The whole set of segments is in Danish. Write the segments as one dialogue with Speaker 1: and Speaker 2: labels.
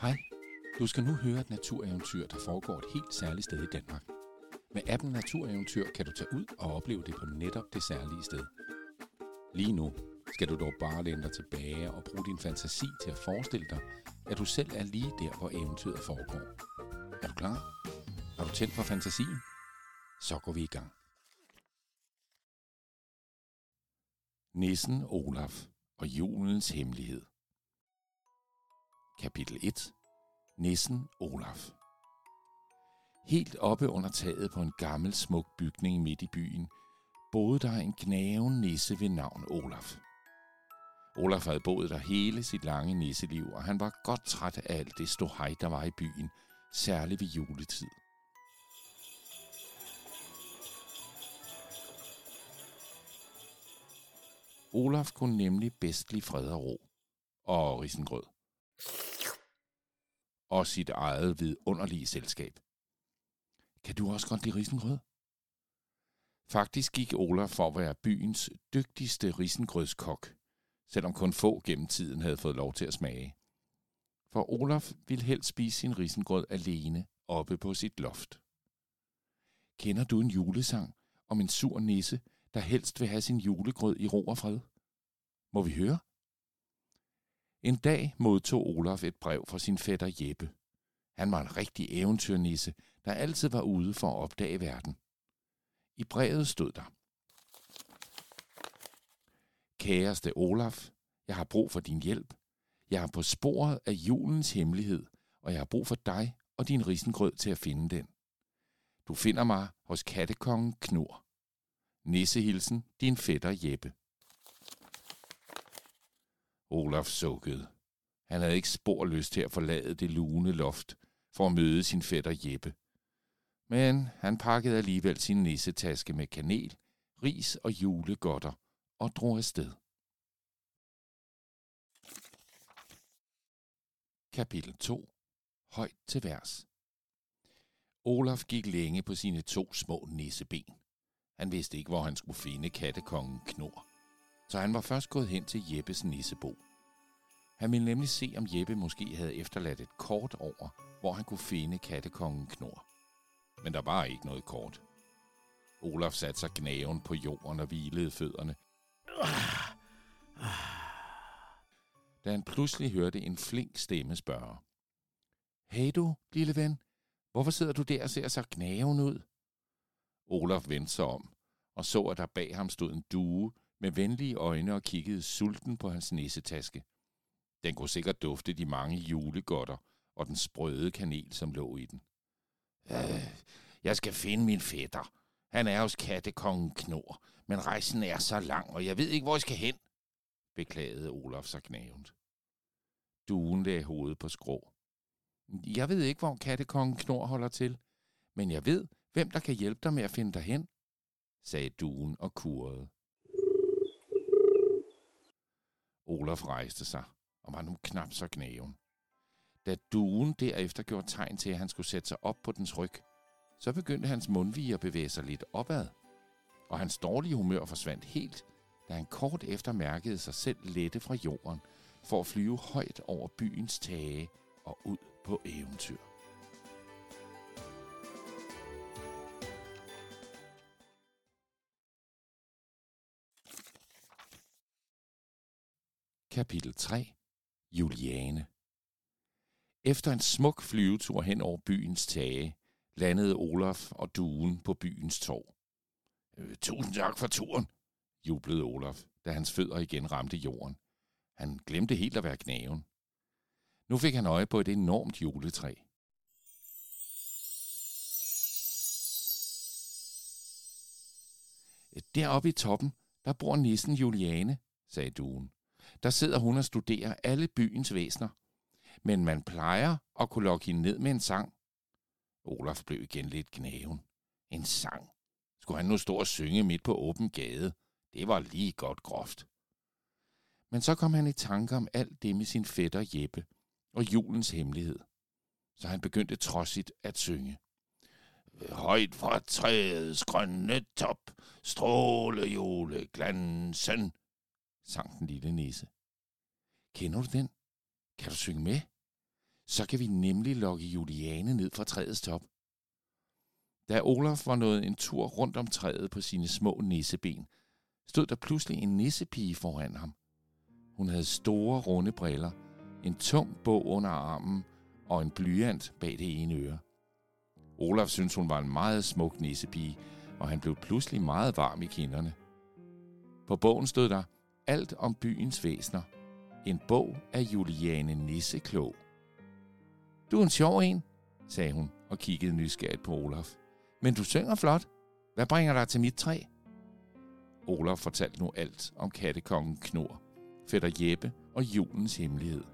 Speaker 1: Hej, du skal nu høre et natureventyr, der foregår et helt særligt sted i Danmark. Med appen Natureventyr kan du tage ud og opleve det på netop det særlige sted. Lige nu skal du dog bare læne dig tilbage og bruge din fantasi til at forestille dig, at du selv er lige der, hvor eventyret foregår. Er du klar? Har du tændt for fantasien? Så går vi i gang. Nissen Olaf og julens hemmelighed. Kapitel 1. Nissen Olaf. Helt oppe under taget på en gammel smuk bygning midt i byen, boede der en gnaven nisse ved navn Olaf. Olaf havde boet der hele sit lange nisseliv, og han var godt træt af alt det ståhej, der var i byen, særligt ved juletid. Olaf kunne nemlig bedst lide fred og ro og risengrød. Og sit eget vidunderlige selskab. Kan du også godt lide risengrød? Faktisk gik Olaf for at være byens dygtigste risengrødskok, selvom kun få gennem tiden havde fået lov til at smage. For Olaf ville helst spise sin risengrød alene oppe på sit loft. Kender du en julesang om en sur nisse, der helst vil have sin julegrød i ro og fred? Må vi høre? En dag modtog Olaf et brev fra sin fætter Jeppe. Han var en rigtig eventyrnisse, der altid var ude for at opdage verden. I brevet stod der. Kæreste Olaf, jeg har brug for din hjælp. Jeg er på sporet af julens hemmelighed, og jeg har brug for dig og din risengrød til at finde den. Du finder mig hos kattekongen Knur. Nissehilsen, din fætter Jeppe. Olaf sukkede. Han havde ikke spor lyst til at forlade det lune loft for at møde sin fætter Jeppe. Men han pakkede alligevel sin nissetaske med kanel, ris og julegodter og drog afsted. Kapitel 2. Højt til værs. Olaf gik længe på sine to små nisseben. Han vidste ikke, hvor han skulle finde kattekongen Knor. Så han var først gået hen til Jeppes nissebo. Han ville nemlig se, om Jeppe måske havde efterladt et kort over, hvor han kunne finde kattekongen Knor. Men der var ikke noget kort. Olaf satte sig gnaven på jorden og hvilede fødderne. Da han pludselig hørte en flink stemme spørge. Hey du, lille ven, hvorfor sidder du der og ser så gnaven ud? Olaf vendte sig om og så, at der bag ham stod en due med venlige øjne og kiggede sulten på hans nissetaske. Den kunne sikkert dufte de mange julegodter og den sprøde kanel, som lå i den. Øh, jeg skal finde min fætter. Han er hos kattekongen Knor, men rejsen er så lang, og jeg ved ikke, hvor jeg skal hen, beklagede Olaf sig knævnt. Duen lagde hovedet på skrå. Jeg ved ikke, hvor kattekongen Knor holder til, men jeg ved, hvem der kan hjælpe dig med at finde dig hen, sagde duen og kurede. Olaf rejste sig og var nu knap så knæven. Da duen derefter gjorde tegn til, at han skulle sætte sig op på dens ryg, så begyndte hans mundvige at bevæge sig lidt opad, og hans dårlige humør forsvandt helt, da han kort efter mærkede sig selv lette fra jorden for at flyve højt over byens tage og ud på eventyr. Kapitel 3 Juliane Efter en smuk flyvetur hen over byens tage, landede Olaf og duen på byens torv. Øh, tusind tak for turen, jublede Olaf, da hans fødder igen ramte jorden. Han glemte helt at være knaven. Nu fik han øje på et enormt juletræ. Øh, deroppe i toppen, der bor nissen Juliane, sagde duen. Der sidder hun og studerer alle byens væsner. Men man plejer at kunne lokke hende ned med en sang. Olaf blev igen lidt knæven. En sang. Skulle han nu stå og synge midt på åben gade? Det var lige godt groft. Men så kom han i tanke om alt det med sin fætter Jeppe og julens hemmelighed. Så han begyndte trodsigt at synge. Højt fra træets grønne top, stråle juleglansen, sang den lille nisse. Kender du den? Kan du synge med? Så kan vi nemlig lokke Juliane ned fra træets top. Da Olaf var nået en tur rundt om træet på sine små nisseben, stod der pludselig en nissepige foran ham. Hun havde store, runde briller, en tung bog under armen og en blyant bag det ene øre. Olaf syntes, hun var en meget smuk nissepige, og han blev pludselig meget varm i kinderne. På bogen stod der alt om byens væsner. En bog af Juliane Nisseklog. Du er en sjov en, sagde hun og kiggede nysgerrigt på Olaf. Men du synger flot. Hvad bringer dig til mit træ? Olaf fortalte nu alt om kattekongen Knor, fætter Jeppe og julens hemmelighed.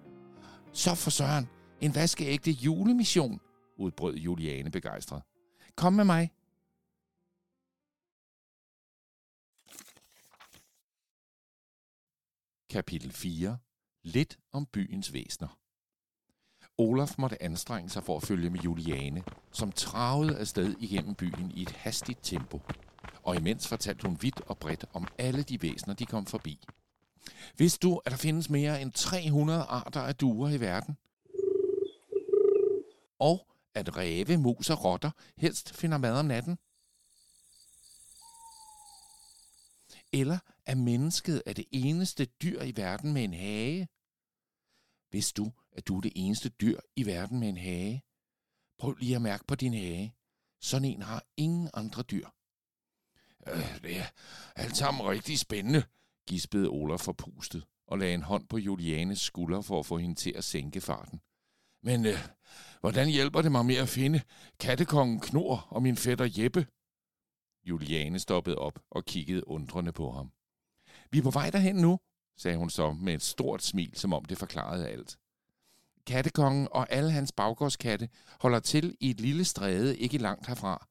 Speaker 1: Så for søren, en vaskeægte julemission, udbrød Juliane begejstret. Kom med mig. Kapitel 4. Lidt om byens væsner. Olaf måtte anstrenge sig for at følge med Juliane, som travede afsted igennem byen i et hastigt tempo. Og imens fortalte hun vidt og bredt om alle de væsner, de kom forbi. Vidste du, at der findes mere end 300 arter af duer i verden? Og at ræve, mus og rotter helst finder mad om natten? Eller er mennesket er det eneste dyr i verden med en hage? Hvis du, at du er det eneste dyr i verden med en hage? Prøv lige at mærke på din hage. Sådan en har ingen andre dyr. Øh, det er alt sammen rigtig spændende, gispede Olaf forpustet og lagde en hånd på Julianes skulder for at få hende til at sænke farten. Men øh, hvordan hjælper det mig med at finde kattekongen Knor og min fætter Jeppe? Juliane stoppede op og kiggede undrende på ham. Vi er på vej derhen nu, sagde hun så med et stort smil, som om det forklarede alt. Kattekongen og alle hans baggårdskatte holder til i et lille stræde ikke langt herfra.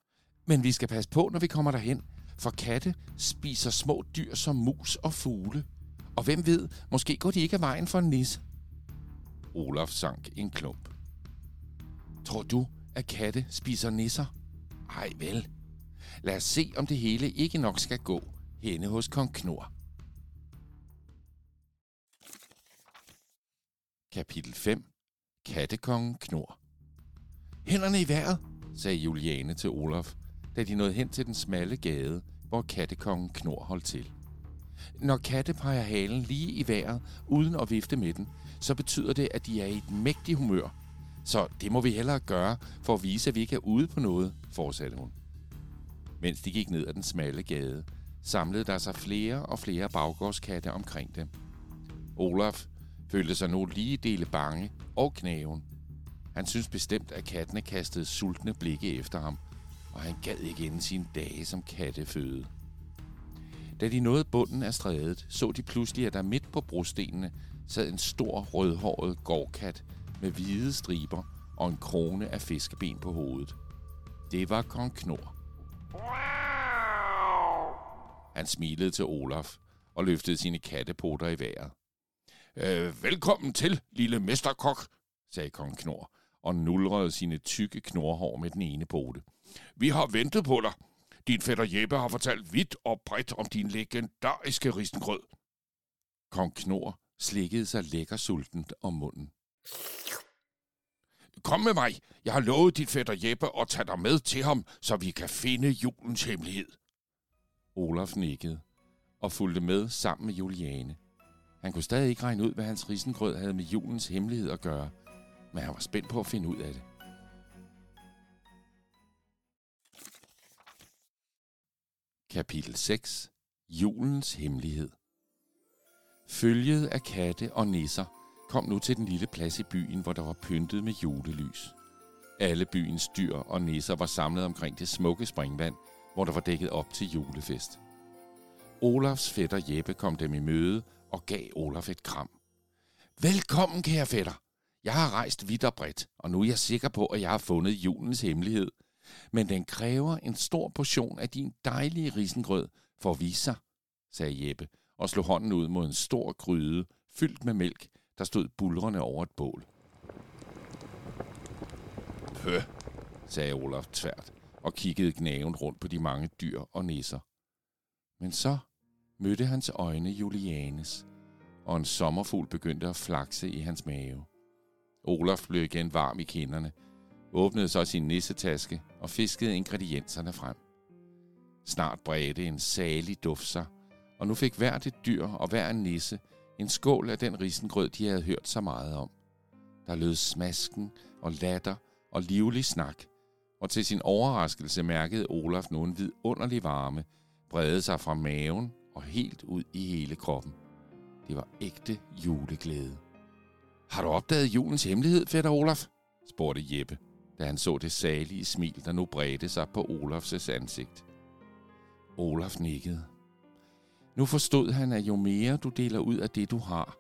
Speaker 1: Men vi skal passe på, når vi kommer derhen, for katte spiser små dyr som mus og fugle. Og hvem ved, måske går de ikke af vejen for en nisse. Olaf sank en klump. Tror du, at katte spiser nisser? Ej vel. Lad os se, om det hele ikke nok skal gå henne hos kong Knor. Kapitel 5. Kattekongen Knor. Hænderne i vejret, sagde Juliane til Olaf, da de nåede hen til den smalle gade, hvor kattekongen Knor holdt til. Når katte peger halen lige i vejret, uden at vifte med den, så betyder det, at de er i et mægtigt humør. Så det må vi hellere gøre, for at vise, at vi ikke er ude på noget, fortsatte hun. Mens de gik ned ad den smalle gade, samlede der sig flere og flere baggårdskatte omkring dem. Olaf følte sig nu lige dele bange og knæven. Han synes bestemt, at kattene kastede sultne blikke efter ham, og han gad ikke inden sine dage som katteføde. Da de nåede bunden af strædet, så de pludselig, at der midt på brostenene sad en stor rødhåret gårdkat med hvide striber og en krone af fiskeben på hovedet. Det var kong Knor. Han smilede til Olaf og løftede sine kattepoter i vejret. Øh, velkommen til, lille mesterkok, sagde kong Knor og nulrede sine tykke knorhår med den ene pote. Vi har ventet på dig. Din fætter Jeppe har fortalt vidt og bredt om din legendariske risengrød. Kong Knor slikkede sig lækker sultent om munden. Kom med mig. Jeg har lovet dit fætter Jeppe at tage dig med til ham, så vi kan finde julens hemmelighed. Olaf nikkede og fulgte med sammen med Juliane. Han kunne stadig ikke regne ud, hvad hans risengrød havde med julens hemmelighed at gøre, men han var spændt på at finde ud af det. Kapitel 6. Julens hemmelighed Følget af katte og nisser kom nu til den lille plads i byen, hvor der var pyntet med julelys. Alle byens dyr og nisser var samlet omkring det smukke springvand, hvor der var dækket op til julefest. Olafs fætter Jeppe kom dem i møde og gav Olaf et kram. Velkommen, kære fætter. Jeg har rejst vidt og bredt, og nu er jeg sikker på, at jeg har fundet julens hemmelighed. Men den kræver en stor portion af din dejlige risengrød for at vise sig, sagde Jeppe og slog hånden ud mod en stor gryde fyldt med mælk, der stod bulrende over et bål. Pøh, sagde Olaf tvært og kiggede gnaven rundt på de mange dyr og nisser. Men så mødte hans øjne Julianes, og en sommerfugl begyndte at flakse i hans mave. Olaf blev igen varm i kinderne, åbnede så sin nissetaske og fiskede ingredienserne frem. Snart bredte en salig duft sig, og nu fik hvert et dyr og hver en nisse en skål af den risengrød, de havde hørt så meget om. Der lød smasken og latter og livlig snak, og til sin overraskelse mærkede Olaf nu en vidunderlig varme, brede sig fra maven og helt ud i hele kroppen. Det var ægte juleglæde. Har du opdaget julens hemmelighed, fætter Olaf? spurgte Jeppe, da han så det salige smil, der nu bredte sig på Olafs ansigt. Olaf nikkede. Nu forstod han, at jo mere du deler ud af det, du har,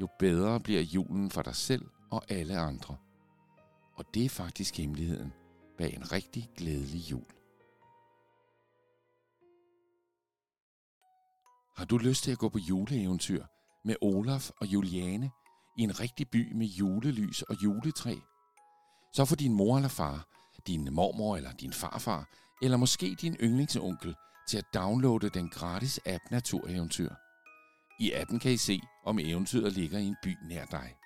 Speaker 1: jo bedre bliver julen for dig selv og alle andre. Og det er faktisk hemmeligheden bag en rigtig glædelig jul. Har du lyst til at gå på juleeventyr med Olaf og Juliane i en rigtig by med julelys og juletræ? Så får din mor eller far, din mormor eller din farfar, eller måske din yndlingsonkel til at downloade den gratis app Natureventyr. I appen kan I se, om eventyret ligger i en by nær dig.